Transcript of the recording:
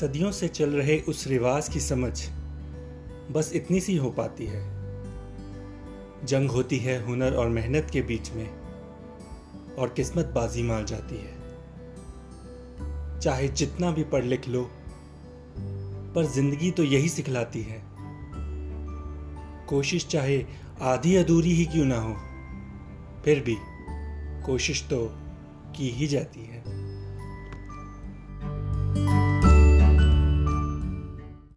सदियों से चल रहे उस रिवाज की समझ बस इतनी सी हो पाती है। जंग होती है हुनर और मेहनत के बीच में, और किस्मत बाजी मार जाती है। चाहे जितना भी पढ़ लिख लो, पर ज़िंदगी तो यही सिखलाती है। कोशिश चाहे आधी अधूरी ही क्यों ना हो, फिर भी कोशिश तो की ही जाती है।